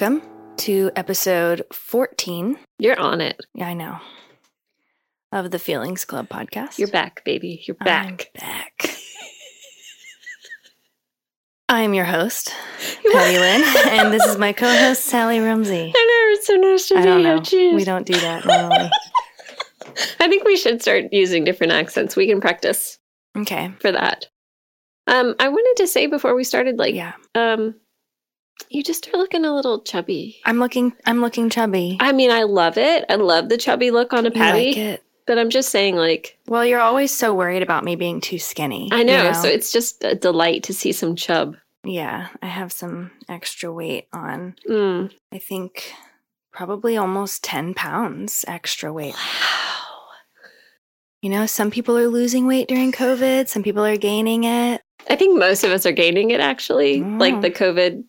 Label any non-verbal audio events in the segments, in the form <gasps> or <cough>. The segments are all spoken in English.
Welcome to episode 14. You're on it. Yeah, I know. Of the Feelings Club podcast. You're back, baby. You're I'm back. back. I'm your host, <laughs> Patty Lynn, and this is my co-host Sally Rumsey. I know it's so nice to I be don't here. know. Jeez. We don't do that normally. <laughs> I think we should start using different accents. We can practice Okay. for that. Um, I wanted to say before we started, like, Yeah. um, you just are looking a little chubby. I'm looking I'm looking chubby. I mean, I love it. I love the chubby look on a patty. like it? But I'm just saying, like, Well, you're always so worried about me being too skinny. I you know, So it's just a delight to see some chub. yeah, I have some extra weight on. Mm. I think probably almost 10 pounds extra weight. Wow. You know, some people are losing weight during COVID, some people are gaining it. I think most of us are gaining it actually. Mm. Like the COVID,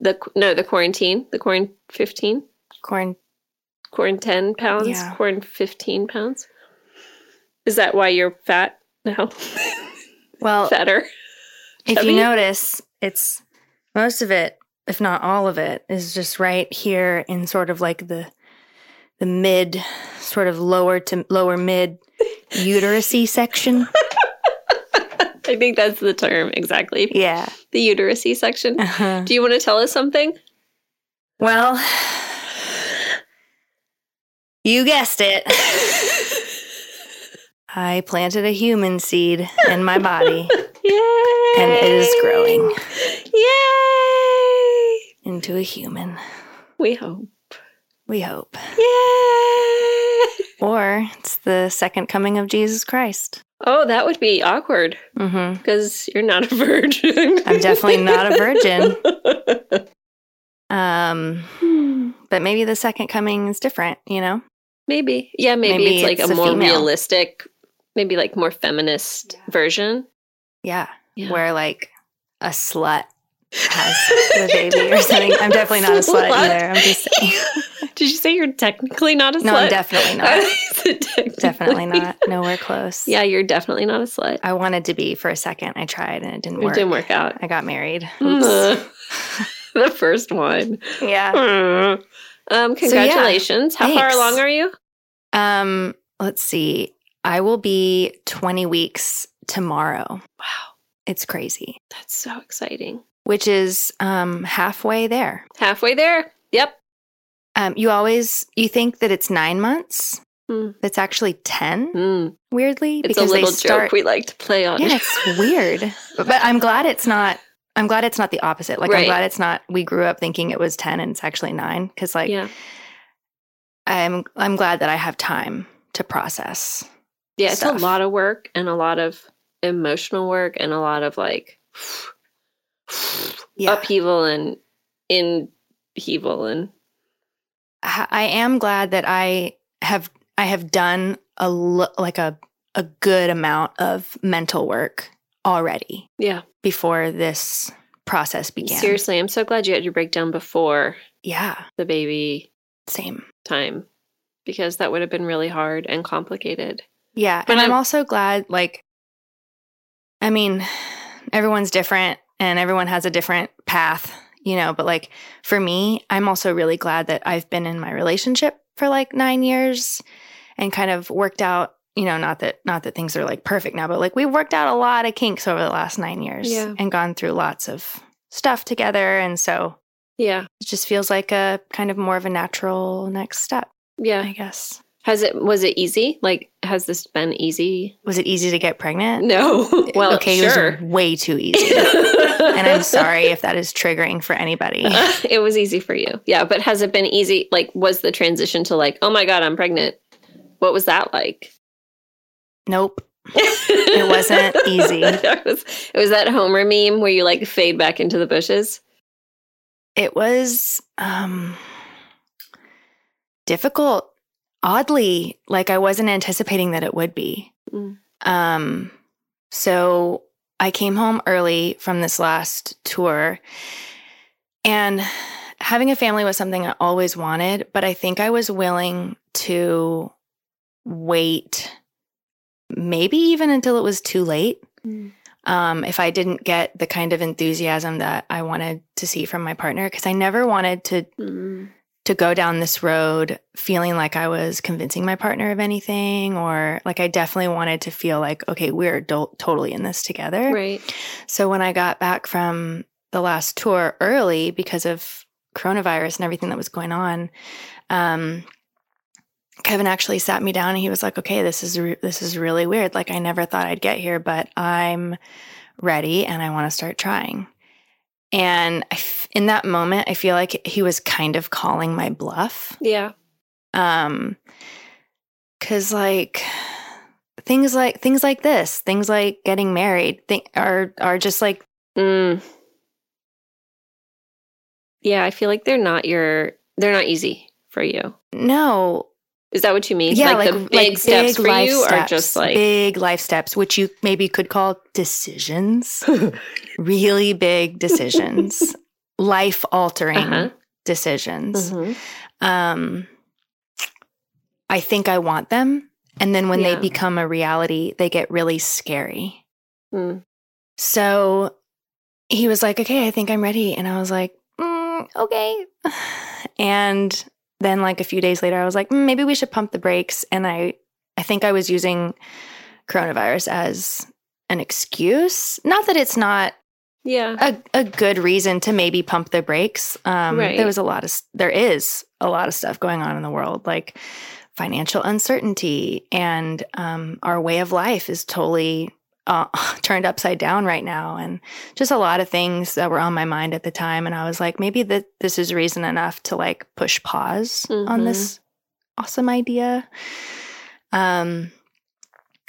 the no, the quarantine, the corn fifteen, Corn, corn ten pounds, Yeah. quarant fifteen pounds. Is that why you're fat now? well, <laughs> Fatter. if chubby? you notice, it's most of it, if not all of it, is just right here in sort of like the the mid, sort of lower to lower mid <laughs> uterusy section. I think that's the term exactly. Yeah. The uterusy section. Uh-huh. Do you want to tell us something? Well, you guessed it. <laughs> I planted a human seed in my body <laughs> Yay! and it is growing Yay! into a human. We hope. We hope. Yay! Or it's the second coming of Jesus Christ. Oh, that would be awkward hmm because you're not a virgin. I'm definitely not a virgin. <laughs> Um, but maybe the second coming is different, you know? maybe. Yeah, maybe, Maybe it's like it's a a more female. realistic, maybe like more feminist version. Yeah. Yeah. Where like a slut <laughs> has the baby or something. I'm definitely not a slut, Slut? either. I'm just saying. <laughs> Did you say you're technically not a slut? No, I'm definitely <laughs> not. Technically. Definitely not. Nowhere close. <laughs> Yeah, you're definitely not a slut. I wanted to be for a second. I tried and it didn't It work. It didn't work out. I got married. <laughs> The first one. yeah. Um, congratulations. How far along are you? Um, let's see. I will be 20 weeks tomorrow. Wow, It's crazy. that's so exciting. Which is um halfway there. Halfway there. Yep. Um, you always you think that it's nine months. Hmm. It's actually ten. Mm. Weirdly, It's a little they start. joke we like to play on. yeah, it's weird. <laughs> But, I'm glad it's not. I'm glad it's not the opposite. Like I'm glad it's not. We grew up thinking it was ten and it's actually nine. Because like yeah. I'm I'm glad that I have time to process. Yeah, it's stuff. a lot of work and a lot of emotional work and a lot of like <sighs> Yeah, upheaval and in upheaval and I am glad that I have I have done a like a a good amount of mental work already yeah. before this process began. Seriously, I'm so glad you had your breakdown before Yeah, the baby same. time because that would have been really hard and complicated. Yeah, But and I'm I'm- also glad like I mean, everyone's different and everyone has a different path, you know, but like for me, I'm also really glad that I've been in my relationship for like 9 years and kind of worked out, you know, not that not that things are like perfect now, but like we've worked out a lot of kinks over the last 9 years Yeah. and gone through lots of stuff together and so Yeah. it just feels like a kind of more of a natural next step, Yeah. I guess. Has it was it easy? Like has this been easy? Was it easy to get pregnant? No. <laughs> Well, okay, sure. it was way too easy. <laughs> and I'm sorry if that is triggering for anybody. <laughs> it was easy for you. Yeah, but has it been easy? Like was the transition to like, "Oh my god, I'm pregnant." What was that like? Nope. It wasn't easy. it, was, it was that Homer meme where you like fade back into the bushes. It was um difficult. Oddly, like I wasn't anticipating that it would be. Mm. Um so I came home early from this last tour and having a family was something I always wanted, but I think I was willing to wait maybe even until it was too late Mm. um, if I didn't get the kind of enthusiasm that I wanted to see from my partner, because I never wanted to Mm. To go down this road feeling like I was convincing my partner of anything, or like I definitely wanted to feel like, okay, we're do- totally in this together. Right. So when I got back from the last tour early because of coronavirus and everything that was going on, um, Kevin actually sat me down and he was like, "Okay, this is re- this is really weird. Like I never thought I'd get here, but I'm ready and I want to start trying." And I f- in that moment, I feel like he was kind of calling my bluff. Yeah. Um cuz like things like things like this, things like getting married, th- are are just like Mm. Yeah, I feel like they're not your they're not easy for you. no, Is that what you mean? yeah, like, like, the big like steps for life you are steps, just like big life steps, which you maybe could call decisions, <laughs> really big decisions, <laughs> life altering Uh-huh. decisions. Mhm. Um, I think I want them, and then when Yeah. they become a reality, they get really scary. Mm. So he was like, "Okay, I think I'm ready," and I was like, mm, "Okay." <sighs> And then, like a few days later, I was like, mm, "Maybe we should pump the brakes." And I, I think I was using coronavirus as an excuse. Not that it's not Yeah. a, a good reason to maybe pump the brakes. Um, Right. There was a lot of, there is a lot of stuff going on in the world, like financial uncertainty, and um, our way of life is totally uh, <laughs> turned upside down right now, and just a lot of things that were on my mind at the time. And I was like, maybe that this is reason enough to like push pause on Mhm. this awesome idea. Um,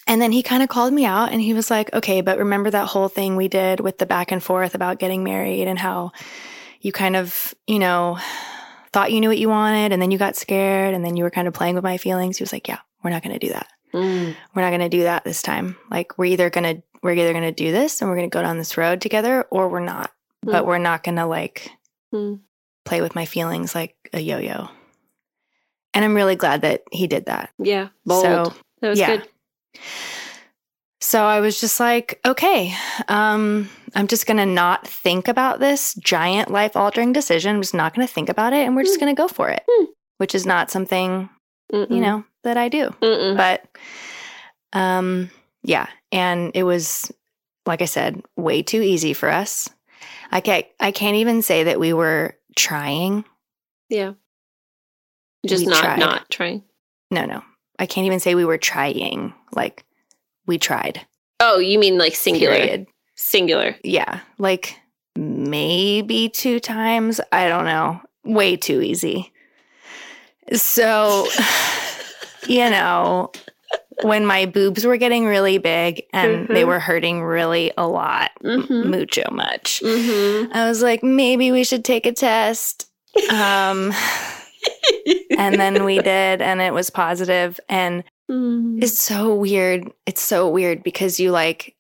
and then he kind of called me out and he was like, okay, but remember that whole thing we did with the back and forth about getting married and how you kind of, you know, thought you knew what you wanted and then you got scared and then you were kind of playing with my feelings. He was like, yeah, we're not going to do that. Mm. We're not going to do that this time. Like we're either going to, we're either going to do this and we're going to go down this road together or we're not, but Mm. we're not going to like Mm. play with my feelings like a yo-yo. And I'm really glad that he did that. Yeah. Bold. So that was yeah. good. So I was just like, okay, um, I'm just going to not think about this giant life altering decision. I'm just not going to think about it and we're just Mm. going to go for it, Mm. which is not something, Mm-mm. you know, that I do. Mm-mm. But um, yeah. And it was, like I said, way too easy for us. I can't, I can't even say that we were trying. Yeah. Just We not tried. not trying. No, no. I can't even say we were trying. Like we tried. Oh, you mean like singular? Period. Singular. yeah, like maybe two times. I don't know. Way too easy. So, you know, when my boobs were getting really big and they Mhm. were hurting really a lot, Mm-hmm. mucho much, Mm-hmm. I was like, maybe we should take a test. Um, and then we did, and it was positive. and Mm. it's so weird. It's so weird because you like,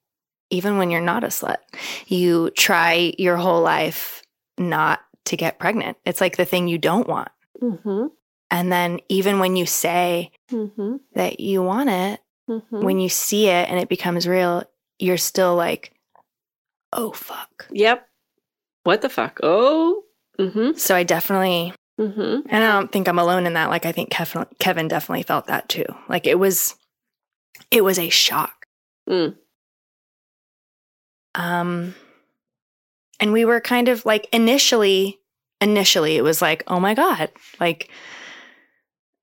even when you're not a slut, you try your whole life not to get pregnant. It's like the thing you don't want. Mhm. And then even when you say Mhm. that you want it, Mhm. when you see it and it becomes real, you're still like, oh, fuck. Yep. What the fuck? Oh. Mm-hmm. So I definitely, Mm-hmm. and I don't think I'm alone in that. Like, I think Kevin, Kevin definitely felt that too. Like, it was, it was a shock. Mm. Um, and we were kind of like initially, initially it was like, oh my God. Like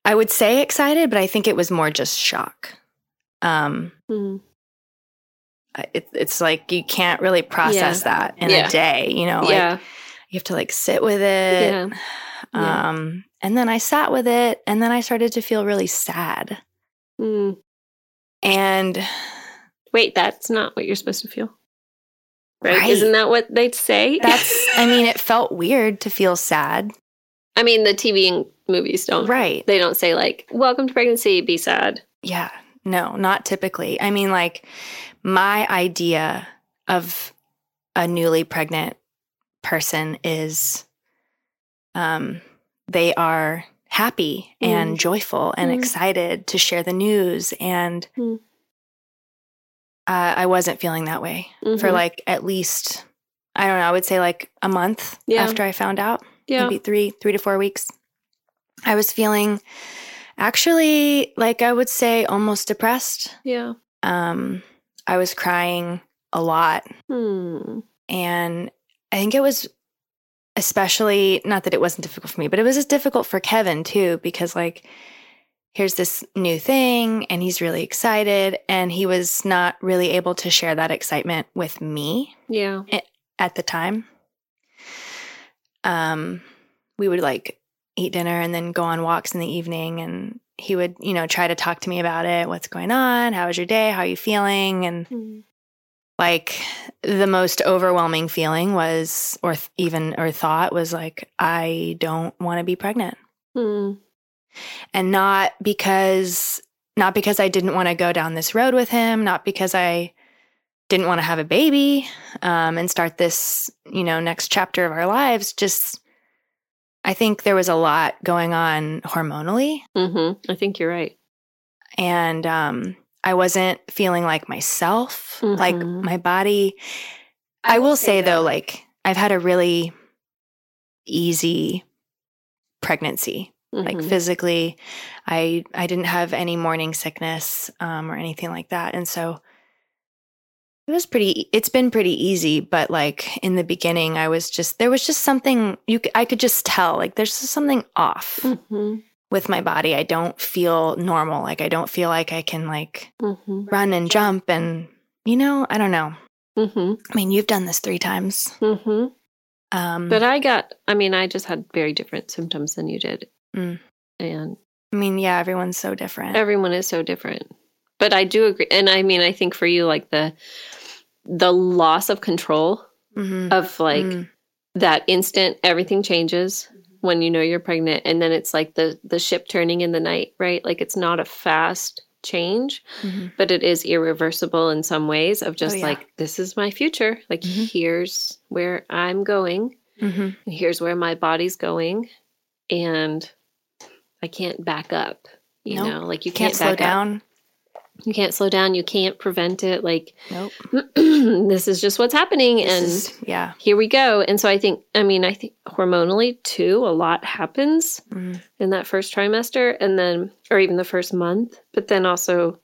I would say excited, but I think it was more just shock. Um, Mm. It, it's like you can't really process that in Yeah. a day, you know, like yeah. you have to like sit with it. Yeah. Yeah. Um, and then I sat with it and then I started to feel really sad. Mm. And Wait, that's not what you're supposed to feel. Right? Right. Isn't that what they'd say? that's, I mean, <laughs> it felt weird to feel sad. I mean, the TV and movies don't. Right. They don't say like, "Welcome to pregnancy, be sad." Yeah, no, not typically. I mean, like, my idea of a newly pregnant person is um, they are happy and Mm. joyful and Mm. excited to share the news. And Mm. uh, I wasn't feeling that way for Mhm. like at least, I don't know, I would say like a month Yeah. after I found out, yeah. maybe three, three to four weeks. I was feeling actually like I would say almost depressed. Yeah. Um, I was crying a lot. Hmm. And I think it was especially not that it wasn't difficult for me, but it was just difficult for Kevin too, because like here's this new thing and he's really excited and he was not really able to share that excitement with me Yeah. at the time. Um we would like eat dinner and then go on walks in the evening and he would, you know, try to talk to me about it. What's going on? How was your day? How are you feeling? And Hmm. like the most overwhelming feeling was or th- even or thought was like i don't want to be pregnant Hmm. and not because not because i didn't want to go down this road with him not because i didn't want to have a baby um, and start this you know next chapter of our lives just i think there was a lot going on hormonally Mhm. I think you're right. and um, I wasn't feeling like myself. Like Mhm. my body. I will say though, like I've had a really easy pregnancy. Like Mhm. physically, I I didn't have any morning sickness um, or anything like that, and so it was pretty. It's been pretty easy, but like in the beginning, I was just there was just something you I could just tell like there's just something off Mhm. with my body. I don't feel normal. Like I don't feel like I can like Mhm. run and jump and you know, I don't know. Mhm. I mean, you've done this 3 times. Mhm. Um But I got. I mean, I just had very different symptoms than you did, Mm. and I mean, yeah, everyone's so different. everyone is so different. But I do agree, and I mean, I think for you, like the the loss of control Mhm. of like Mm. that instant everything changes when you know you're pregnant and then it's like the the ship turning in the night right like it's not a fast change Mhm. but it is irreversible in some ways of just Oh, yeah. like this is my future like Mhm. here's where i'm going Mhm. and here's where my body's going and i can't back up you Nope. know like you Can't can't, slow up. You can't slow down you can't prevent it like Nope. <clears throat> this is just what's happening This and is- yeah. here we go. And so I think, I mean, I think hormonally too, a lot happens Mhm. in that first trimester and then, or even the first month. But then also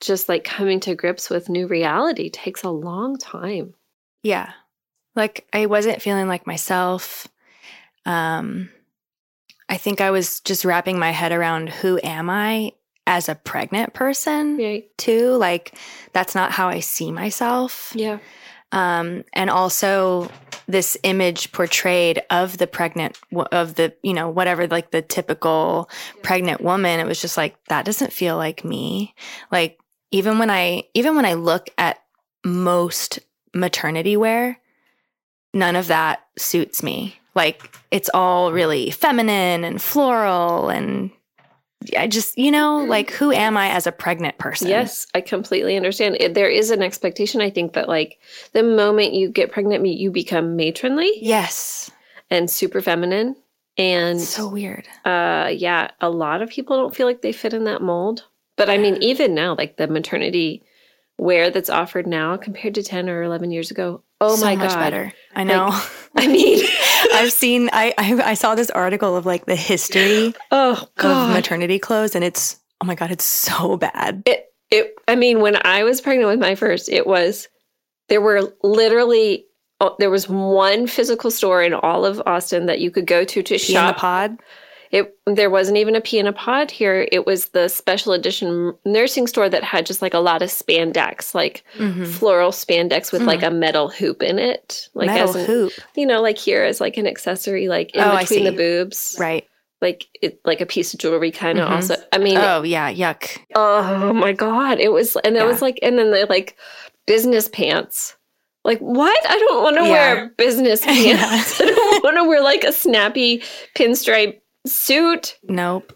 just like coming to grips with new reality takes a long time. Yeah. Like I wasn't feeling like myself. Um I think I was just wrapping my head around who am I as a pregnant person Right. too? Like that's not how I see myself. Yeah. um, and also this image portrayed of the pregnant of the you know whatever like the typical pregnant woman it was just like that doesn't feel like me like even when i even when i look at most maternity wear none of that suits me like it's all really feminine and floral and i just you know like who am i as a pregnant person? Yes, I completely understand. It, there is an expectation, I think, that like the moment you get pregnant, you become matronly yes. and super feminine. And so weird. uh yeah a lot of people don't feel like they fit in that mold. But i mean even now like the maternity wear that's offered now compared to 10 or 11 years ago oh so my much god. better. I know. <laughs> I mean <laughs> I've seen I, I I saw this article of like the history <gasps> oh of maternity clothes and it's oh my god it's so bad. it it i mean when i was pregnant with my first it was there were literally oh, there was one physical store in all of austin that you could go to to the shop pod. It there wasn't even a pea in a pod here. It was the special edition nursing store that had just like a lot of spandex, like Mhm. floral spandex with like a metal hoop in it, like Metal as an, hoop. you know, like here as like an accessory, like in Oh, between the boobs, Right. like it, like a piece of jewelry, kind of. Mhm. Also, I mean, Oh yeah, yuck. oh my god, it was, and that Yeah. was like, and then the like business pants. Like what? I don't want to Yeah. wear business <laughs> Yeah. pants. I don't want to wear like a snappy pinstripe suit. Nope.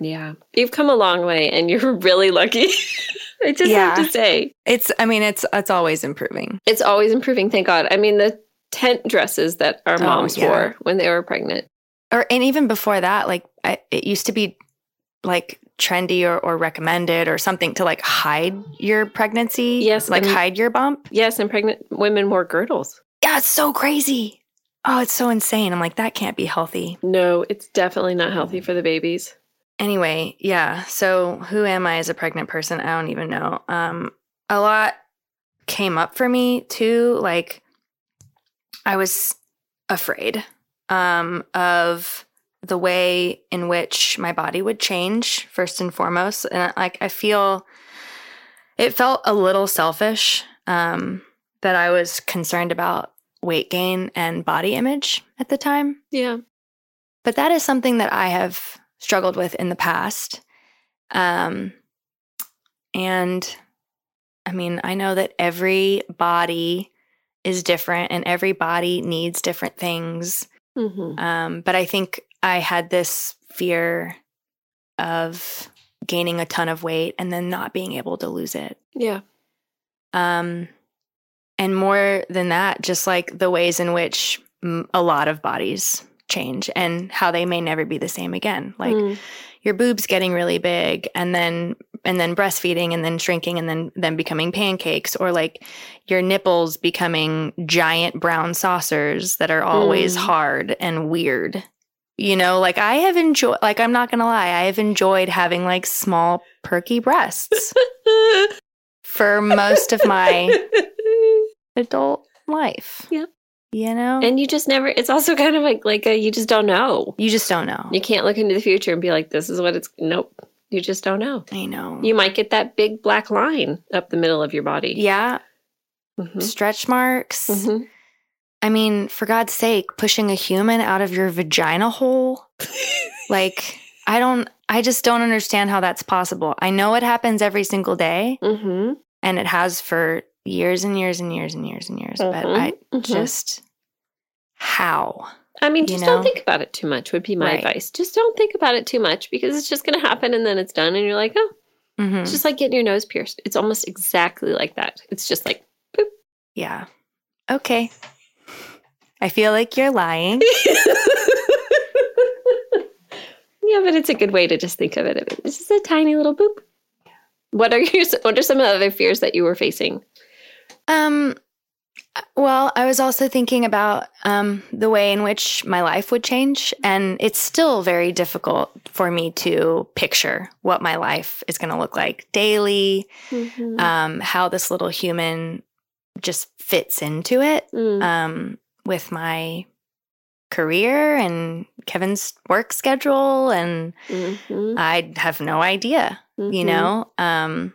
Yeah. You've come a long way and you're <laughs> really lucky. <laughs> I just Yeah. have to say. It's I mean it's it's always improving. It's always improving, thank God. I mean, the tent dresses that our Oh, moms yeah. wore when they were pregnant. Or and even before that, like I, it used to be like trendy or, or recommended or something to like hide your pregnancy. Yes, like and- hide your bump. Yes, and pregnant women wore girdles. Yeah, it's so crazy. Oh, it's so insane. I'm like, that can't be healthy. No, it's definitely not healthy for the babies. Anyway, yeah. So who am I as a pregnant person? I don't even know. Um, a lot came up for me too. Like I was afraid um, of the way in which my body would change first and foremost, and like I feel it felt a little selfish um, that I was concerned about weight gain and body image at the time. Yeah. But that is something that I have struggled with in the past. Um, and I mean, I know that every body is different and every body needs different things. Mm-hmm. Um, but I think I had this fear of gaining a ton of weight and then not being able to lose it. Yeah. Um, and more than that, just like the ways in which a lot of bodies change and how they may never be the same again. Like Mm. your boobs getting really big and then and then breastfeeding and then shrinking and then then becoming pancakes or like your nipples becoming giant brown saucers that are always Mm. hard and weird. You know, like I have enjoyed like I'm not going to lie, I have enjoyed having like small perky breasts <laughs> for most of my <laughs> adult life. Yep. You know? and you just never. It's also kind of like like a, you just don't know. you just don't know. You can't look into the future and be like, this is what it's. Nope. You just don't know. I know. You might get that big black line up the middle of your body. yeah, Mhm. stretch marks. Mhm. I mean, for God's sake, pushing a human out of your vagina hole. like, I don't, I just don't understand how that's possible. I know it happens every single day Mhm. and it has for years and years and years and years and years. But Mhm. I Mhm. just, how? I mean, you just know? don't think about it too much. Would be my Right. advice. Just don't think about it too much because it's just going to happen and then it's done, and you're like, oh, Mhm. it's just like getting your nose pierced. It's almost exactly like that. It's just like. Boop. Yeah. Okay. I feel like you're lying. <laughs> yeah, but it's a good way to just think of it. It's just a tiny little boop. What are your What are some of the other fears that you were facing? Um, well, I was also thinking about um, the way in which my life would change. And it's still very difficult for me to picture what my life is going to look like daily, um, how this little human just fits into it Mm. um, with my career and Kevin's work schedule. And Mhm. I have no idea you Mhm. know um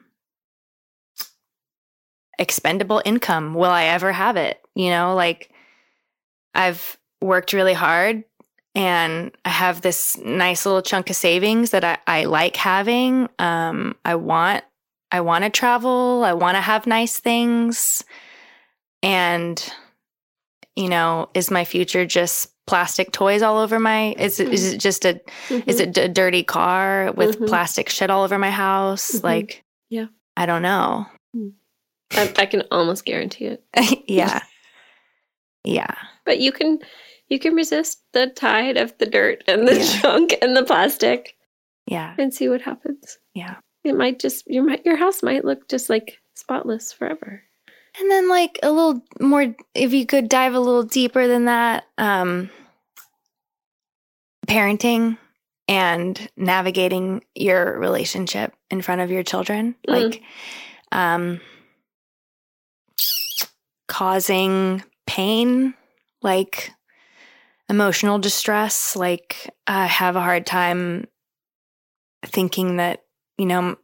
expendable income will i ever have it you know like i've worked really hard and i have this nice little chunk of savings that i, I like having um i want i want to travel i want to have nice things and you know is my future just plastic toys all over my is it, is it just a is Mhm. it a dirty car with Mhm. plastic shit all over my house? Mhm. Like, Yeah. I don't know. I, I can almost guarantee it. <laughs> yeah. Yeah. But you can you can resist the tide of the dirt and the Yeah. junk and the plastic Yeah. and see what happens. Yeah. It might just your might your house might look just like spotless forever. And then like a little more if you could dive a little deeper than that, um parenting and navigating your relationship in front of your children. Mm. Like um causing pain, like emotional distress. Like I have a hard time thinking that, you know,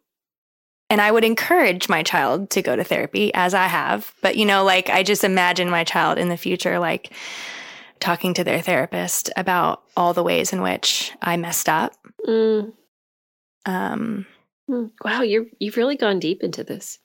and I would encourage my child to go to therapy as I have. But, you know, like I just imagine my child in the future, like talking to their therapist about all the ways in which I messed up. Mm. Um, Mm. Wow, you're you've really gone deep into this.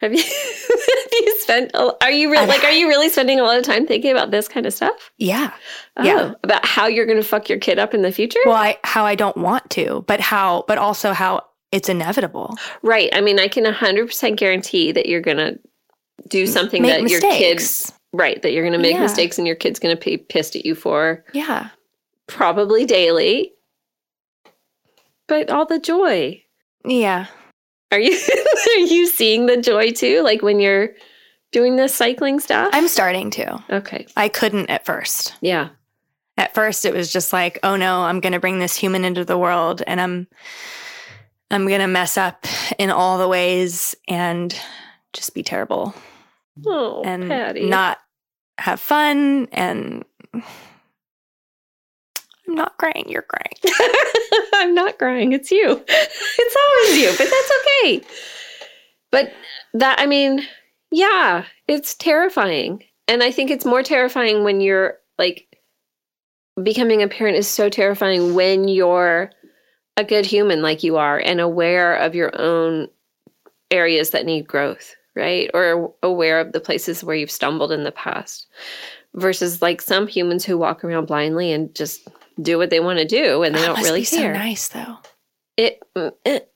Have you <laughs> <laughs> you spent a- are you really like are you really spending a lot of time thinking about this kind of stuff? yeah. Oh, Yeah. About how you're going to fuck your kid up in the future? Well, I, how I don't want to, but how, but also how it's inevitable. right. I mean, I can 100% guarantee that you're going to do something Make that your kids right, that you're going to make Yeah. mistakes and your kid's going to be pissed at you for. Yeah. probably daily. But all the joy. Yeah. Are you <laughs> are you seeing the joy too? Like when you're doing this cycling stuff? I'm starting to. okay. I couldn't at first. Yeah. At first it was just like, oh no, I'm going to bring this human into the world and I'm I'm going to mess up in all the ways and just be terrible Oh, and Patty. not have fun and I'm not crying, you're crying. <laughs> I'm not crying. It's you. <laughs> It's always you, but that's okay. But that, I mean, yeah, it's terrifying. And I think it's more terrifying when you're like becoming a parent is so terrifying when you're a good human like you are and aware of your own areas that need growth, right? Or aware of the places where you've stumbled in the past versus like some humans who walk around blindly and just do what they want to do and they That don't really care. so nice though. It, it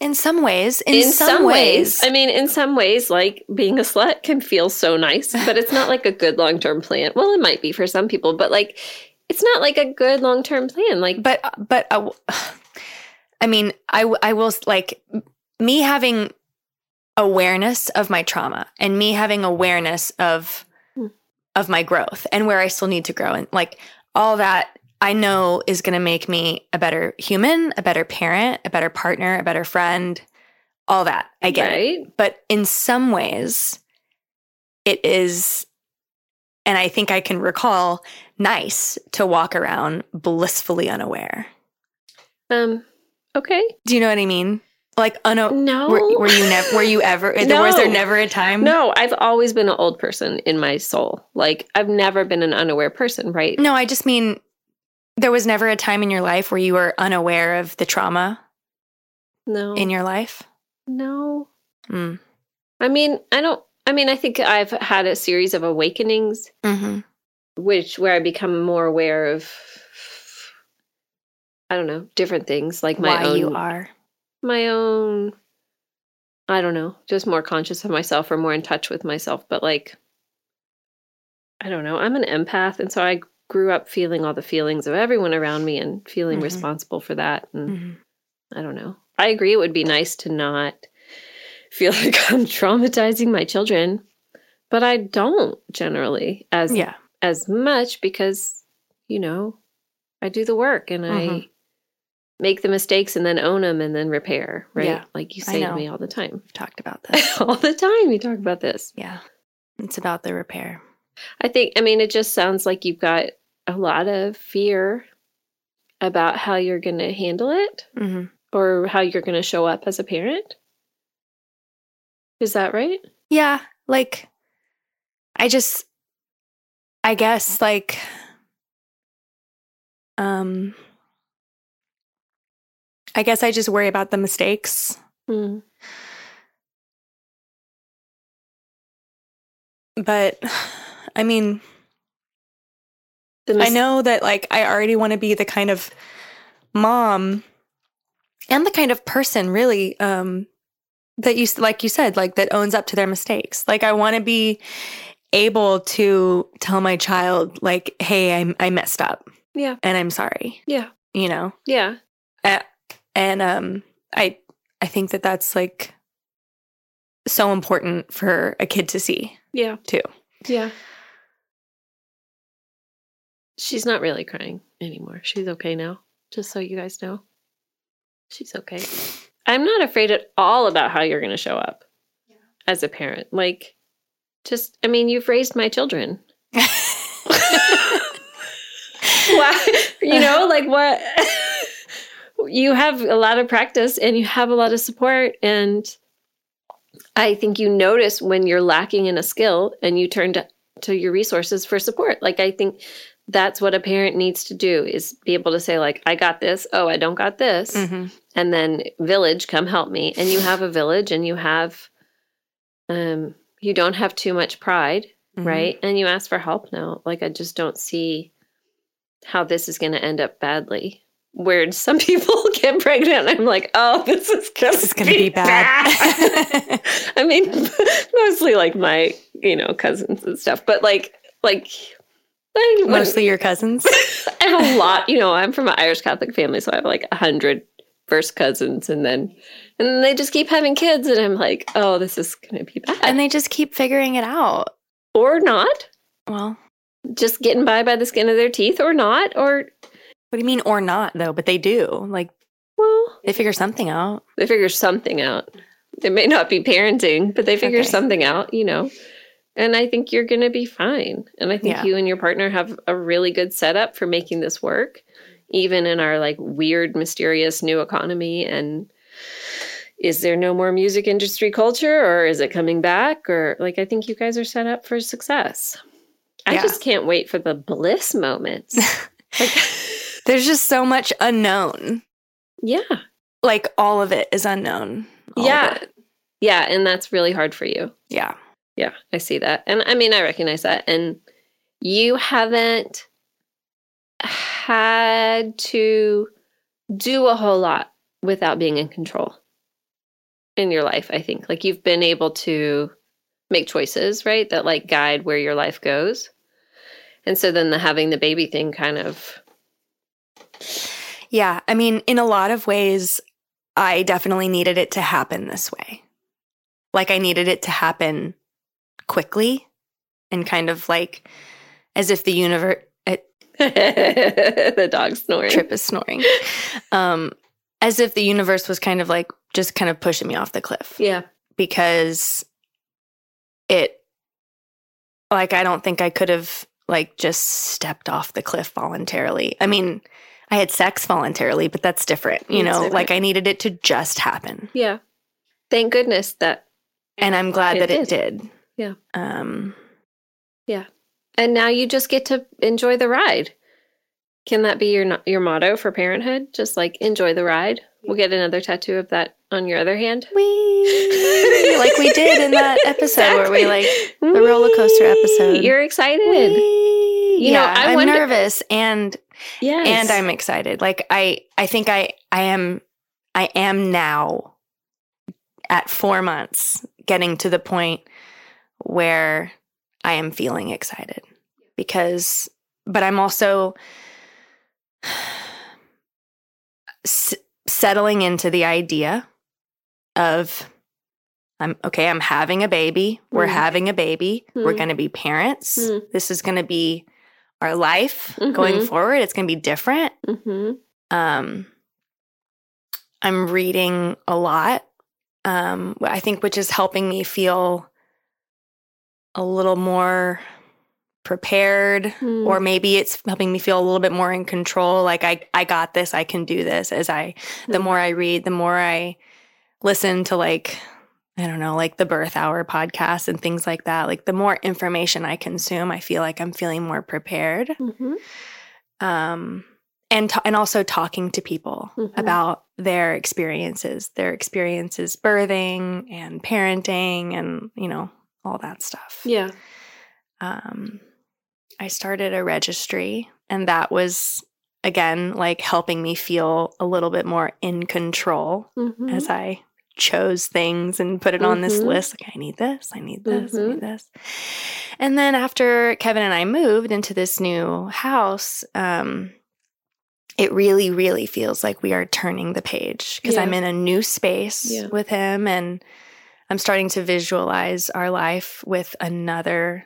In some ways, in, in, some, ways, I mean, in some ways, like being a slut can feel so nice, but it's not like a good long term plan. Well, it might be for some people, but like, it's not like a good long term plan. Like, but but uh, <sighs> I mean, I, I will like me having awareness of my trauma and me having awareness of Hmm. of my growth and where I still need to grow and like all that I know is going to make me a better human, a better parent, a better partner, a better friend, all that. I get it. But in some ways, it is, and I think I can recall, nice to walk around blissfully unaware. Um, okay. Do you know what I mean? Like, uno- No. were, were you never, were you ever, was there never a time? No, I've always been an old person in my soul. Like, I've never been an unaware person, right? No, I just mean there was never a time in your life where you were unaware of the trauma No. in your life. no. Mm. I mean, I don't, I mean, I think I've had a series of awakenings hmm which where I become more aware of I don't know, different things like my Why own you are. my own I don't know, just more conscious of myself or more in touch with myself, but like I don't know, I'm an empath and so I grew up feeling all the feelings of everyone around me and feeling Mhm. responsible for that and Mhm. I don't know. I agree it would be nice to not feel <laughs> like I'm traumatizing my children, but I don't generally as Yeah. as much because you know I do the work and I Mhm. make the mistakes and then own them and then repair, right? Yeah, like you I say to me all the time. We've talked about <laughs> this. all the time you talk about this. yeah. It's about the repair. I think I mean it just sounds like you've got a lot of fear about how you're going to handle it hmm or how you're going to show up as a parent. Is that right? Yeah, like I just I guess like um I guess I just worry about the mistakes. Mm. But I mean, I know that like I already want to be the kind of mom and the kind of person really um that you like you said like that owns up to their mistakes. Like I want to be able to tell my child like hey I I messed up Yeah. and I'm sorry, Yeah. you know. Yeah. A- and um I I think that that's like so important for a kid to see Yeah. too. Yeah. She's not really crying anymore. She's okay now, just so you guys know. She's okay. I'm not afraid at all about how you're going to show up as a parent. Like, just, I mean, you've raised my children. <laughs> <laughs> Wow. you know, like what? <laughs> you have a lot of practice and you have a lot of support. And I think you notice when you're lacking in a skill and you turn to, to your resources for support. Like, I think that's what a parent needs to do is be able to say, like, I got this. Oh, I don't got this. Mhm. And then village, come help me. And you have a village and you have, um, you don't have too much pride Mhm. right? And you ask for help now. Like I just don't see how this is going to end up badly. Where <laughs> some people <laughs> get pregnant, and I'm like, oh, this is gonna, This is going to be bad. <laughs> I mean, mostly like my, you know, cousins and stuff, but like, like, I, Mostly your cousins. <laughs> I have a lot. You know, I'm from an Irish Catholic family, so I have like a hundred first cousins, and then and they just keep having kids, and I'm like, oh, this is gonna be bad, and they just keep figuring it out. or not, Well, just getting by by the skin of their teeth, or not, or what do you mean or not though? But they do. Like well, they figure something out. they figure something out. It may not be parenting, but they figure Okay. something out, you know. And I think you're going to be fine. And I think Yeah. you and your partner have a really good setup for making this work, even in our like weird, mysterious new economy. And is there no more music industry culture or is it coming back? Or like, I think you guys are set up for success. I Yeah. just can't wait for the bliss moments. <laughs> like, <laughs> There's just so much unknown. yeah. Like all of it is unknown. All yeah. Yeah. And that's really hard for you. Yeah. Yeah, I see that. And I mean, I recognize that. And you haven't had to do a whole lot without being in control in your life, I think. Like you've been able to make choices, right? That like guide where your life goes. And so then the having the baby thing kind of Yeah. I mean, in a lot of ways, I definitely needed it to happen this way. Like, I needed it to happen quickly and kind of like as if the universe, <laughs> the dog snoring. Trip is snoring, um, as if the universe was kind of like just kind of pushing me off the cliff Yeah. because it, like, I don't think I could have like just stepped off the cliff voluntarily. I mean, I had sex voluntarily, but that's different, you know, different. like I needed it to just happen. Yeah. Thank goodness that And I'm glad It that it did. Yeah. Um, yeah. and now you just get to enjoy the ride. Can that be your your motto for parenthood? Just like enjoy the ride. We'll get another tattoo of that on your other hand. we like we did in that <laughs> episode where we like the roller coaster episode. You're excited. you You know, know, I I'm wonder- nervous and Yes. and I'm excited. Like I I think I I am I am now at 4 months getting to the point where I am feeling excited because but I'm also <sighs> s- settling into the idea of I'm okay, I'm having a baby. We're Mm. having a baby. We're Mm. going to be parents. Mm. This is going to be our life going Mhm. forward. It's going to be different. hmm Um, I'm reading a lot. Um, I think which is helping me feel a little more prepared Mm. or maybe it's helping me feel a little bit more in control like I I got this, I can do this as I the Mm. more I read, the more I listen to like I don't know, like the birth hour podcast and things like that. Like the more information I consume, I feel like I'm feeling more prepared Mhm. um, and ta- and also talking to people Mhm. about their experiences, their experiences birthing and parenting, and you know all that stuff. Yeah. Um, I started a registry, and that was again like helping me feel a little bit more in control Mhm. as I chose things and put it on this Mhm. list. Like, I need this, I need this, I Mhm. need this. And then after Kevin and I moved into this new house, um, it really, really feels like we are turning the page because Yeah. I'm in a new space Yeah. with him and I'm starting to visualize our life with another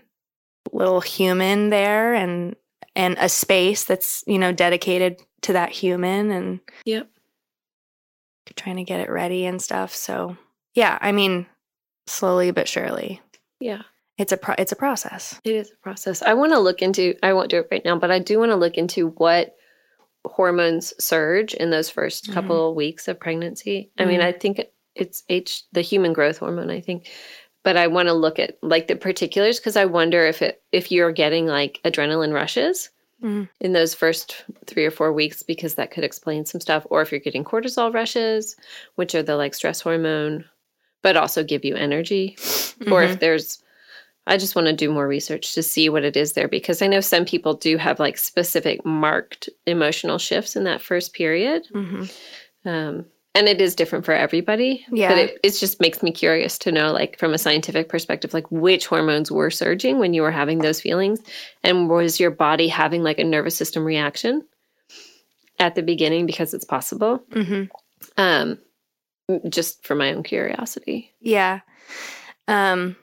little human there and and a space that's, you know, dedicated to that human and Yep. trying to get it ready and stuff. So, yeah, I mean, slowly but surely. Yeah. It's a pro- it's a process. It is a process. I want to look into, I won't do it right now, but I do want to look into what hormones surge in those 1st Mhm. couple of weeks of pregnancy. I mean, Mhm. I think it's H, the human growth hormone, I think. But I want to look at like the particulars because I wonder if it if you're getting like adrenaline rushes Mhm. in those first three or four weeks because that could explain some stuff, or if you're getting cortisol rushes, which are the like stress hormone, but also give you energy or if there's I just want to do more research to see what it is there because I know some people do have like specific marked emotional shifts in that first period. Mhm. Um, and it is different for everybody. Yeah. But it, it just makes me curious to know, like, from a scientific perspective, like which hormones were surging when you were having those feelings, and was your body having like a nervous system reaction at the beginning because it's possible. hmm Um, just for my own curiosity. Yeah. Um,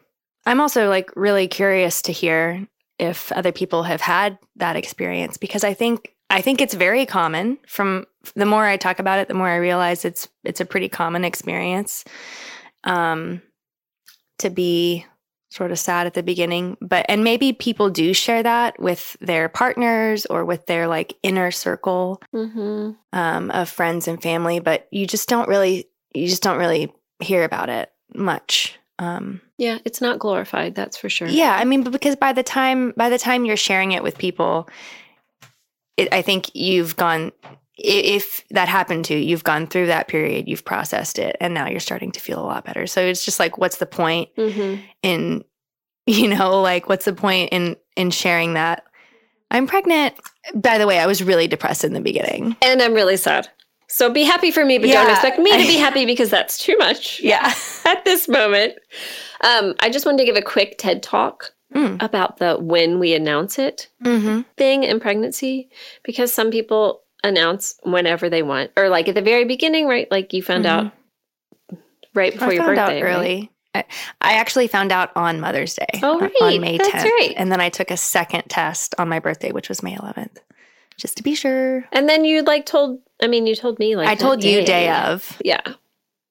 I'm also like really curious to hear if other people have had that experience because I think I think it's very common. From the more I talk about it, the more I realize it's it's a pretty common experience. Um, to be sort of sad at the beginning, but and maybe people do share that with their partners or with their like inner circle Mm-hmm. um, of friends and family, but you just don't really you just don't really hear about it much. Um, Yeah, it's not glorified. That's for sure. yeah, I mean, but because by the time by the time you're sharing it with people, it, I think you've gone. If that happened to you, you've gone through that period, you've processed it, and now you're starting to feel a lot better. So it's just like, what's the point Mm-hmm. in, <laughs> you know, like what's the point in in sharing that I'm pregnant? By the way, I was really depressed in the beginning. And I'm really sad. So be happy for me, but don't expect me to be <laughs> happy because that's too much Yeah. <laughs> at this moment. Um, I just wanted to give a quick TED talk Mm. about the when we announce it Mm-hmm. thing in pregnancy because some people announce whenever they want or like at the very beginning, right? Like you found out right before Mm-hmm. I your found birthday. out right? early. I, I actually found out on Mother's Day. Oh, right. On May That's 10th. right. And then I took a second test on my birthday, which was May 11th, just to be sure. And then you like told I mean you told me like I told you day of. Yeah.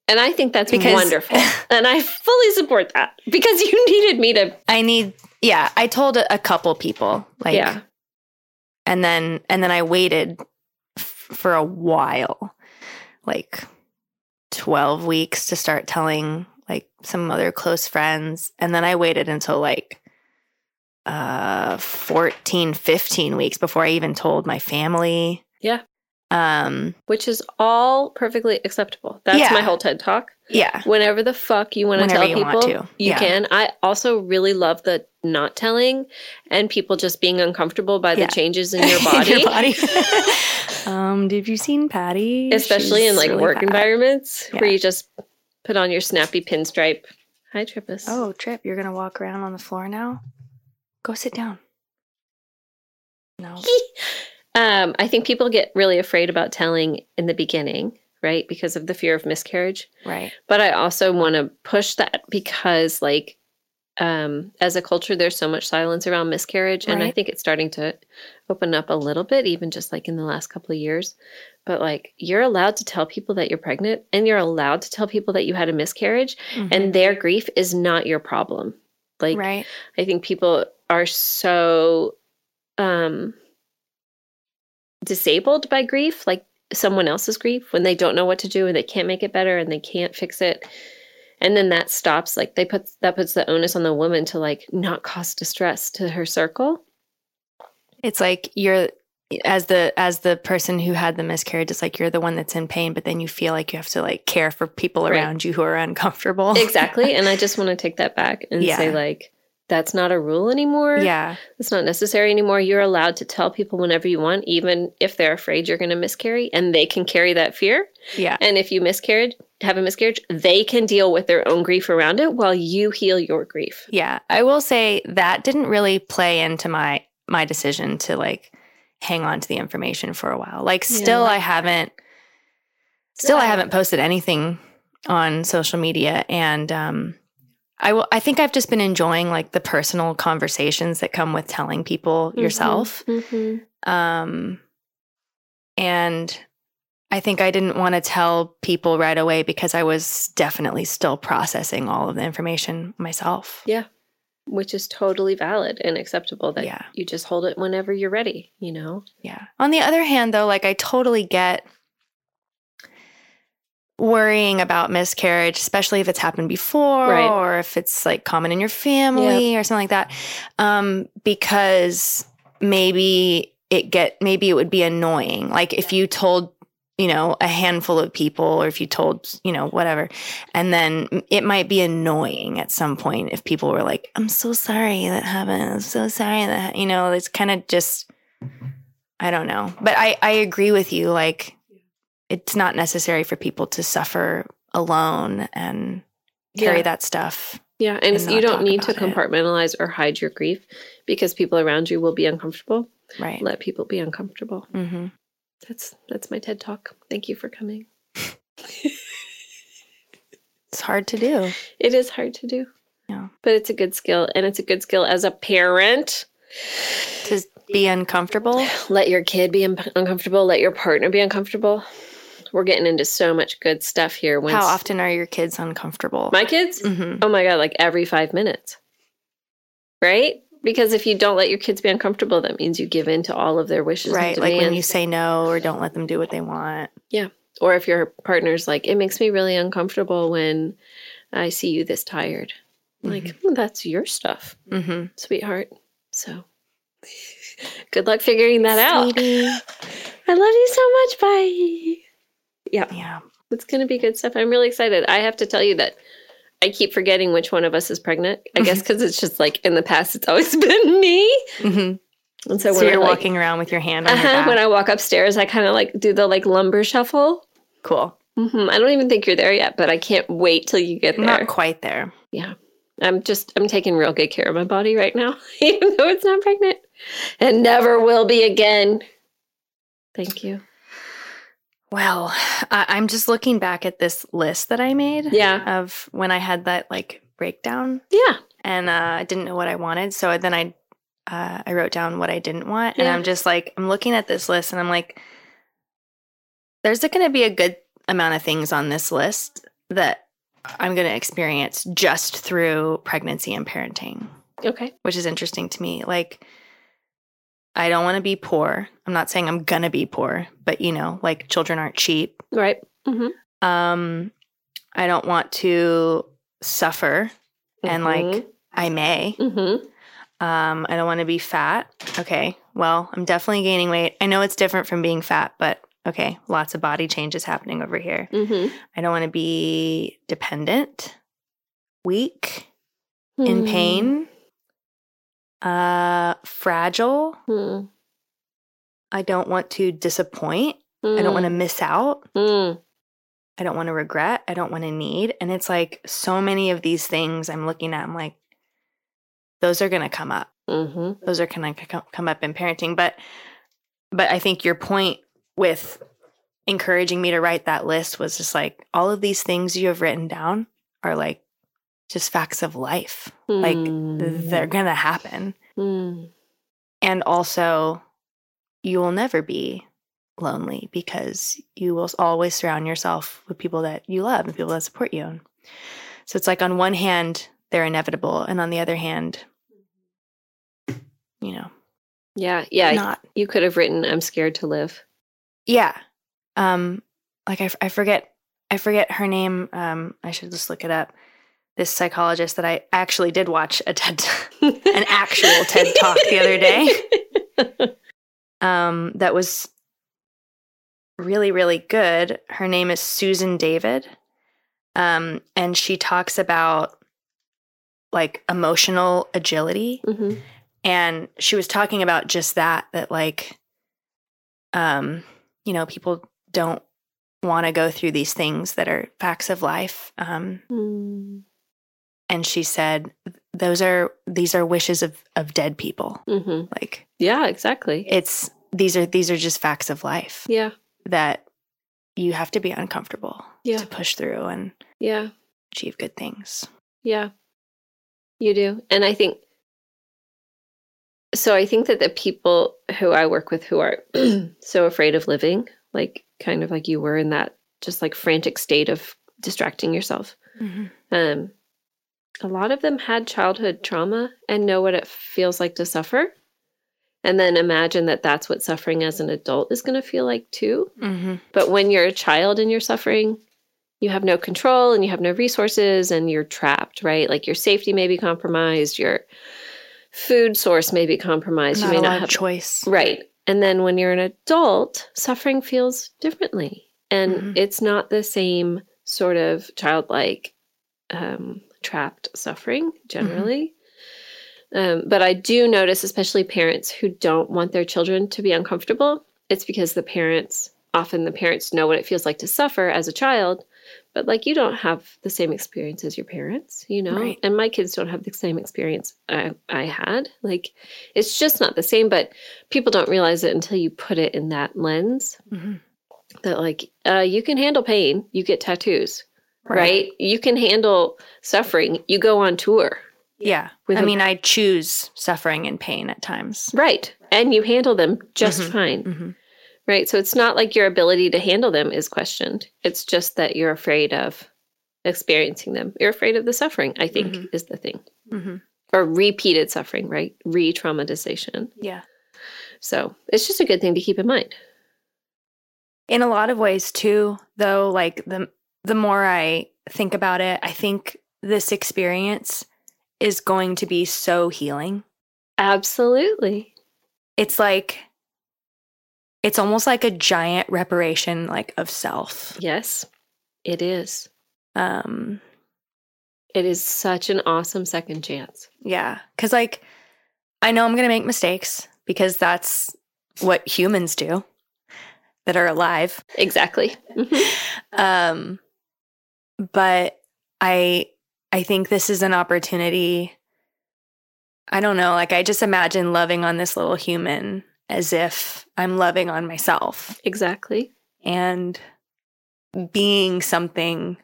And I think that's Because- wonderful. <laughs> and I fully support that because you <laughs> needed me to I need, yeah, I told a, a couple people, like, Yeah. and then, and then I waited f- for a while, like 12 weeks to start telling like some other close friends. And then I waited until like, uh 14 15 weeks before i even told my family Yeah. Um which is all perfectly acceptable. That's Yeah. my whole TED talk. yeah Whenever the fuck you want to tell you people, to. you Yeah. can. I also really love the not telling and people just being uncomfortable by the Yeah. changes in <laughs> your In body. your body. <laughs> um have you seen patty Especially in like really work fat. environments where you just put on your snappy pinstripe. Hi, Trippus. oh trip you're gonna walk around on the floor now go sit down no <laughs> Um, I think people get really afraid about telling in the beginning, right? Because of the fear of miscarriage. right But I also want to push that because, like, um, as a culture, there's so much silence around miscarriage. And I think it's starting to open up a little bit, even just like in the last couple of years. But like, you're allowed to tell people that you're pregnant and you're allowed to tell people that you had a miscarriage, Mhm. and their grief is not your problem. Like, right I think people are so um disabled by grief, like someone else's grief, when they don't know what to do and they can't make it better and they can't fix it. And then that stops, like they put that puts the onus on the woman to like not cause distress to her circle. it's like you're as the as the person who had the miscarriage it's like you're the one that's in pain but then you feel like you have to like care for people Right. around you who are uncomfortable Exactly. and I <laughs> just want to take that back and Yeah. say like that's not a rule anymore. yeah It's not necessary anymore. You're allowed to tell people whenever you want, even if they're afraid you're going to miscarry, and they can carry that fear. yeah And if you miscarried, have a miscarriage, they can deal with their own grief around it while you heal your grief. Yeah, I will say that didn't really play into my my decision to like hang on to the information for a while. Like still Yeah. I haven't still I haven't posted anything on social media and um I will I think I've just been enjoying like the personal conversations that come with telling people yourself. Mhm. Um and I think I didn't want to tell people right away because I was definitely still processing all of the information myself. Yeah. Which is totally valid and acceptable that Yeah. you just hold it whenever you're ready, you know? Yeah. On the other hand, though, like I totally get worrying about miscarriage, especially if it's happened before Right. or if it's like common in your family or something like that. Um, because maybe it get maybe it would be annoying. Like if you told you know a handful of people or if you told you know whatever and then it might be annoying at some point if people were like i'm so sorry that happened i'm so sorry that you know it's kind of just I don't know. But I, I agree with you. Like, it's not necessary for people to suffer alone and carry Yeah. that stuff. Yeah, and and you don't need to about it. compartmentalize or hide your grief because people around you will be uncomfortable. Right. Let people be uncomfortable. hmm That's that's my TED talk. Thank you for coming. <laughs> It's hard to do. It is hard to do. Yeah. But it's a good skill and it's a good skill as a parent. To be uncomfortable. Let your kid be un- uncomfortable, let your partner be uncomfortable. We're getting into so much good stuff here. Once How often are your kids uncomfortable? My kids? hmm Oh my god, like every 5 minutes. Right? Because if you don't let your kids be uncomfortable, that means you give in to all of their wishes Right. Like when you say no or don't let them do what they want. Yeah. Or if your partner's like, it makes me really uncomfortable when I see you this tired. Like, "Hmm, that's your stuff, hmm sweetheart. So <laughs> good luck figuring that out. <laughs> I love you so much. Bye. Yeah, Yeah. it's going to be good stuff. I'm really excited. I have to tell you that I keep forgetting which one of us is pregnant. I guess because it's just like in the past, it's always <laughs> been me. hmm And so, So, when you're like, walking around with your hand on your uh-huh, back. when I walk upstairs, I kind of like do the like lumber shuffle. cool. hmm I don't even think you're there yet, but I can't wait till you get there. not quite there. Yeah. I'm just I'm taking real good care of my body right now, <laughs> even though it's not pregnant. And never will be again. Thank you. Well, <sighs> I- I'm just looking back at this list that I made Yeah. of when I had that like breakdown Yeah. and uh, I didn't know what I wanted. So then I uh, I wrote down what I didn't want, and I'm just like I'm looking at this list, and I'm like, there's going to be a good amount of things on this list that I'm going to experience just through pregnancy and parenting, Okay. which is interesting to me. Like, I don't want to be poor. I'm not saying I'm going to be poor, but you know, like children aren't cheap. Right. Mm-hmm. Um, I don't want to suffer, and like I may. Mm-hmm. Um, I don't want to be fat. Okay. Well, I'm definitely gaining weight. I know it's different from being fat, but okay, lots of body changes happening over here. Mm-hmm. I don't want to be dependent, weak, Hmm. in pain, uh, fragile. Mm-hmm. I don't want to disappoint. I don't want to miss out. Mm. I don't want to regret. I don't want to need. And it's like so many of these things I'm looking at, I'm like, those are going to come up. Mm-hmm. those are kind of come up in parenting but but i think your point with encouraging me to write that list was just like all of these things you have written down are like just facts of life like they're gonna happen Mm. and also you will never be lonely because you will always surround yourself with people that you love and people that support you so it's like on one hand they're inevitable and on the other hand you know Yeah. Yeah. not You could have written, I'm scared to live. Yeah. Um like I, f- I forget I forget her name. Um I should just look it up. This psychologist that I actually did watch a TED <laughs> an actual TED talk the other day. <laughs> Um that was really really good. Her name is Susan David. Um and she talks about like emotional agility hmm and she was talking about just that that like um you know people don't want to go through these things that are facts of life um Mm. And she said those are these are wishes of of dead people hmm like Yeah, exactly. it's these are these are just facts of life Yeah. that you have to be uncomfortable Yeah. to push through and Yeah. achieve good things Yeah. You do. And I think so I think that the people who I work with who are <clears throat> so afraid of living, like kind of like you were in that just like frantic state of distracting yourself. Um a lot of them had childhood trauma and know what it feels like to suffer. And then imagine that that's what suffering as an adult is going to feel like too. hmm But when you're a child and you're suffering, you have no control and you have no resources and you're trapped, right? Like your safety may be compromised, your food source may be compromised. not you may not have choice Right. And then when you're an adult, suffering feels differently. And Mhm. it's not the same sort of childlike um, trapped suffering generally. Um, but I do notice, especially parents who don't want their children to be uncomfortable, it's because the parents often the parents know what it feels like to suffer as a child, but like you don't have the same experience as your parents, you know? Right. And my kids don't have the same experience I, I had. Like it's just not the same, but people don't realize it until you put it in that lens Mhm. that like uh, you can handle pain, you get tattoos, right? You can handle suffering, you go on tour. Yeah. With I a- mean, I choose suffering and pain at times. Right. And you handle them just Mhm. fine. Mhm. Right. So it's not like your ability to handle them is questioned. It's just that you're afraid of experiencing them. You're afraid of the suffering, I think, Mhm. is the thing. hmm Or repeated suffering, right? Re traumatization. Yeah. So it's just a good thing to keep in mind. In a lot of ways, too, though, like the the more I think about it, I think this experience is going to be so healing. Absolutely. It's like it's almost like a giant reparation like of self. Yes, it is. Um It is such an awesome second chance. yeah, cuz like I know I'm going to make mistakes because that's what humans do that are alive. Exactly. <laughs> Mhm. Um but I I think this is an opportunity I don't know, like I just imagine loving on this little human as if I'm loving on myself exactly. and being something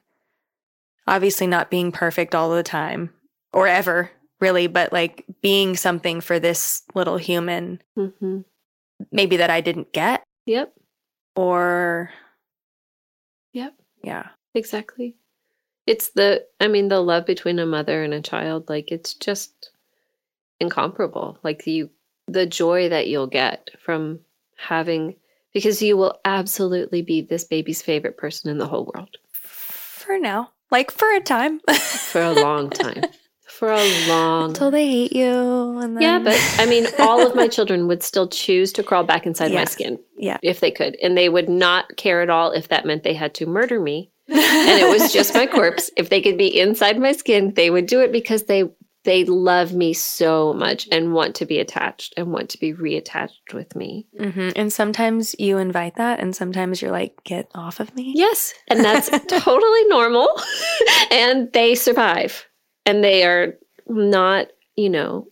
obviously not being perfect all the time or ever really but like being something for this little human hmm maybe that I didn't get Yep. or Yep. yeah Exactly. It's the, I mean, the love between a mother and a child, like, it's just incomparable. Like, you, the joy that you'll get from having, because you will absolutely be this baby's favorite person in the whole world for now like for a time for a long time. <laughs> For a long until they hate you and then Yeah, but I mean, all of my children would still choose to crawl back inside my skin yeah if they could. And they would not care at all if that meant they had to murder me and it was just my corpse. If they could be inside my skin, they would do it because they they love me so much and want to be attached and want to be reattached with me. hmm And sometimes you invite that, and sometimes you're like, get off of me. Yes, and that's <laughs> totally normal. and they survive. And they are not, you know,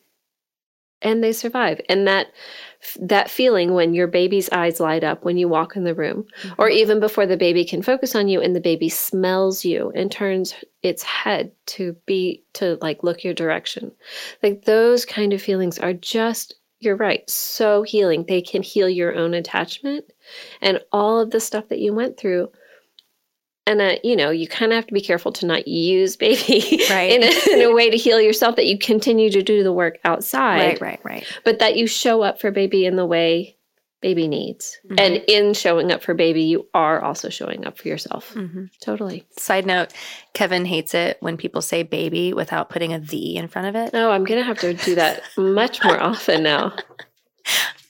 and they survive. And that that feeling when your baby's eyes light up when you walk in the room mm-hmm. or even before the baby can focus on you and the baby smells you and turns its head to be to like look your direction. Like those kind of feelings are just you're right, so healing. They can heal your own attachment and all of the stuff that you went through and uh, you know you kind of have to be careful to not use baby <laughs> Right. in, a, in a way to heal yourself that you continue to do the work outside Right, right, right. but that you show up for baby in the way baby needs Mhm. and in showing up for baby you are also showing up for yourself hmm totally Side note: Kevin hates it when people say "baby" without putting a "the" in front of it. oh i'm gonna have to do that much more often now <laughs>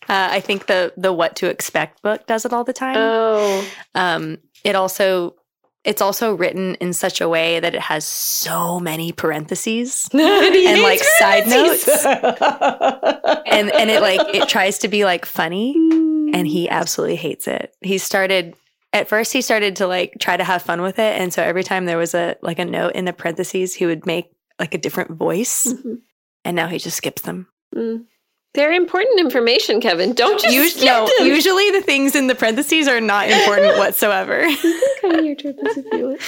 Uh, I think the the "What to Expect" book does it all the time. oh Um, it also it's also written in such a way that it has so many parentheses <laughs> and like, side notes. and and it like it tries to be like funny and he absolutely hates it. He started at first he started to like try to have fun with it and so every time there was a like a note in the parentheses he would make like a different voice Mhm. and now he just skips them. Mm. They're important information, Kevin. Don't just Us- no, them. usually the things in the parentheses are not important <laughs> whatsoever. <laughs> Come on your trip as if you would.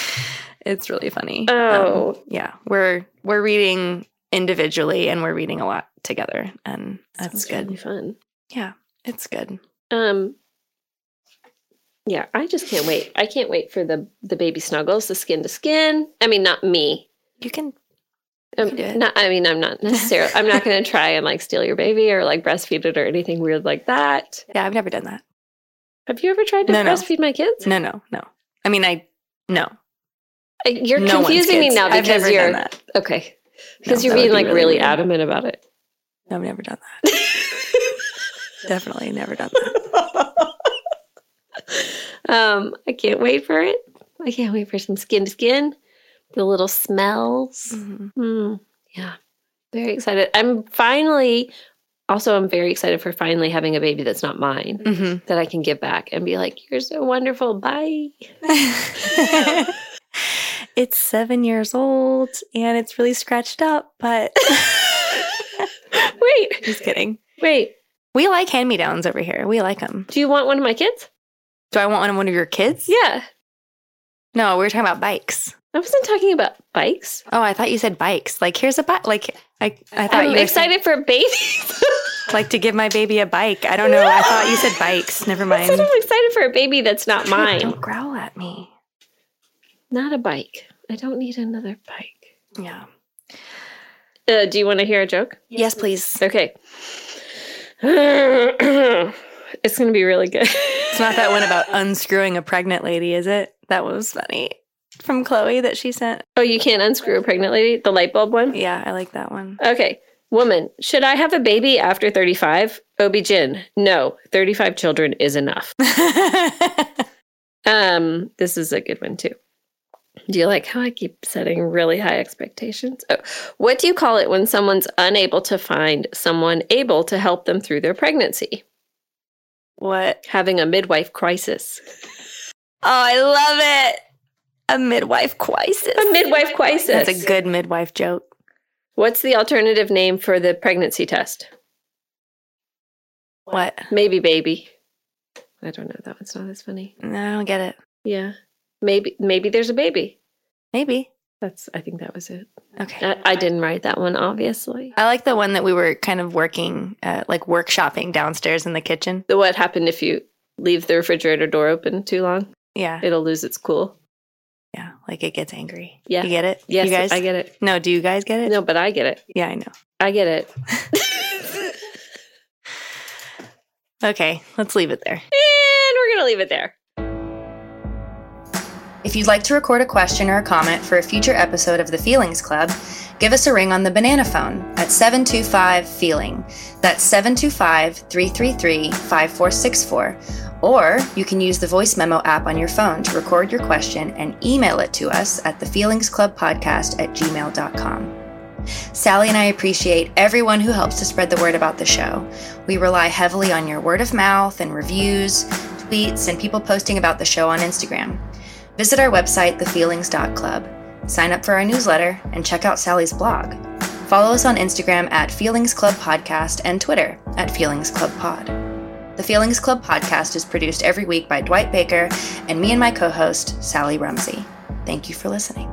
it's really funny. Oh. Um, yeah, we're we're reading individually and we're reading a lot together and that's Sounds good. really fun. Yeah, it's good. Um, yeah, I just can't wait. I can't wait for the the baby snuggles, the skin to skin. I mean, not me. You can Um, can do it. not, I mean, I'm not necessarily. I'm not going to try and like steal your baby or like breastfeed it or anything weird like that. Yeah, I've never done that. Have you ever tried to No, no. breastfeed my kids? No, no, no. I mean, I no. Uh, You're no confusing me now I've because never you're done that. okay. Because No, you're being be like really really adamant about it. No, I've never done that. <laughs> Definitely never done that. <laughs> um, I can't wait for it. I can't wait for some skin to skin. The little smells. Mhm. Mm, yeah, very excited. I'm finally also I'm very excited for finally having a baby that's not mine hmm that I can give back and be like, "You're so wonderful. Bye." <laughs> it's seven years old and it's really scratched up, but <laughs> wait, just kidding. wait. We like hand me downs over here. We like them. Do you want one of my kids? Do I want one of one of your kids? Yeah. No, we were talking about bikes. I wasn't talking about bikes. Oh, I thought you said bikes. Like, here's a bike. Like, I, I thought I'm you were excited for babies. <laughs> like to give my baby a bike. I don't know. I thought you said bikes. Never mind. I said I'm excited for a baby that's not mine. Don't growl at me. Not a bike. I don't need another bike. Yeah. Uh, do you want to hear a joke? Yes, please. Okay. <clears throat> it's going to be really good. It's not that one about unscrewing a pregnant lady, is it? That was funny from Chloe that she sent. Oh, you can't unscrew a pregnant lady? The light bulb one? Yeah, I like that one. Okay. Woman, should I have a baby after 35? OB-GYN, no. 35 children is enough. <laughs> Um, this is a good one too. Do you like how I keep setting really high expectations? Oh, what do you call it when someone's unable to find someone able to help them through their pregnancy? what? Having a midwife crisis. Oh, I love it. A midwife crisis. A midwife crisis. That's a good midwife joke. What's the alternative name for the pregnancy test? What? Maybe baby. I don't know. That one's not as funny. No, I don't get it. Yeah. Maybe maybe there's a baby. Maybe. That's I think that was it. Okay. I, I didn't write that one, obviously. I like the one that we were kind of working, uh, like workshopping downstairs in the kitchen. The what happened if you leave the refrigerator door open too long? Yeah. It'll lose its cool. Yeah. Like it gets angry. Yeah. You get it? Yes, You guys? I get it. no, do you guys get it? No, but I get it. Yeah, I know. I get it. <laughs> Okay. Let's leave it there. And we're gonna leave it there. If you'd like to record a question or a comment for a future episode of the Feelings Club, give us a ring on the banana phone at 725 Feeling. That's 725 333 5464. Or you can use the voice memo app on your phone to record your question and email it to us at thefeelingsclubpodcast at gmail.com. Sally and I appreciate everyone who helps to spread the word about the show. We rely heavily on your word of mouth and reviews, tweets, and people posting about the show on Instagram. Visit our website, thefeelings.club, sign up for our newsletter, and check out Sally's blog. Follow us on Instagram at Feelings Club Podcast and Twitter at Feelings Club Pod. The Feelings Club podcast is produced every week by Dwight Baker and me and my co host, Sally Rumsey. Thank you for listening.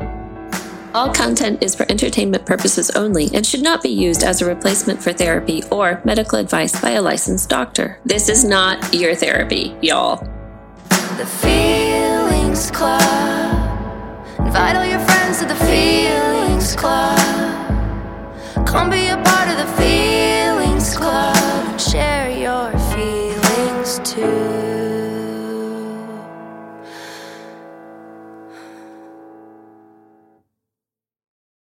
All content is for entertainment purposes only and should not be used as a replacement for therapy or medical advice by a licensed doctor. This is not your therapy, y'all. The Feelings Club. Invite all your friends to the Feelings Club. Come be a part of the Feelings Club and share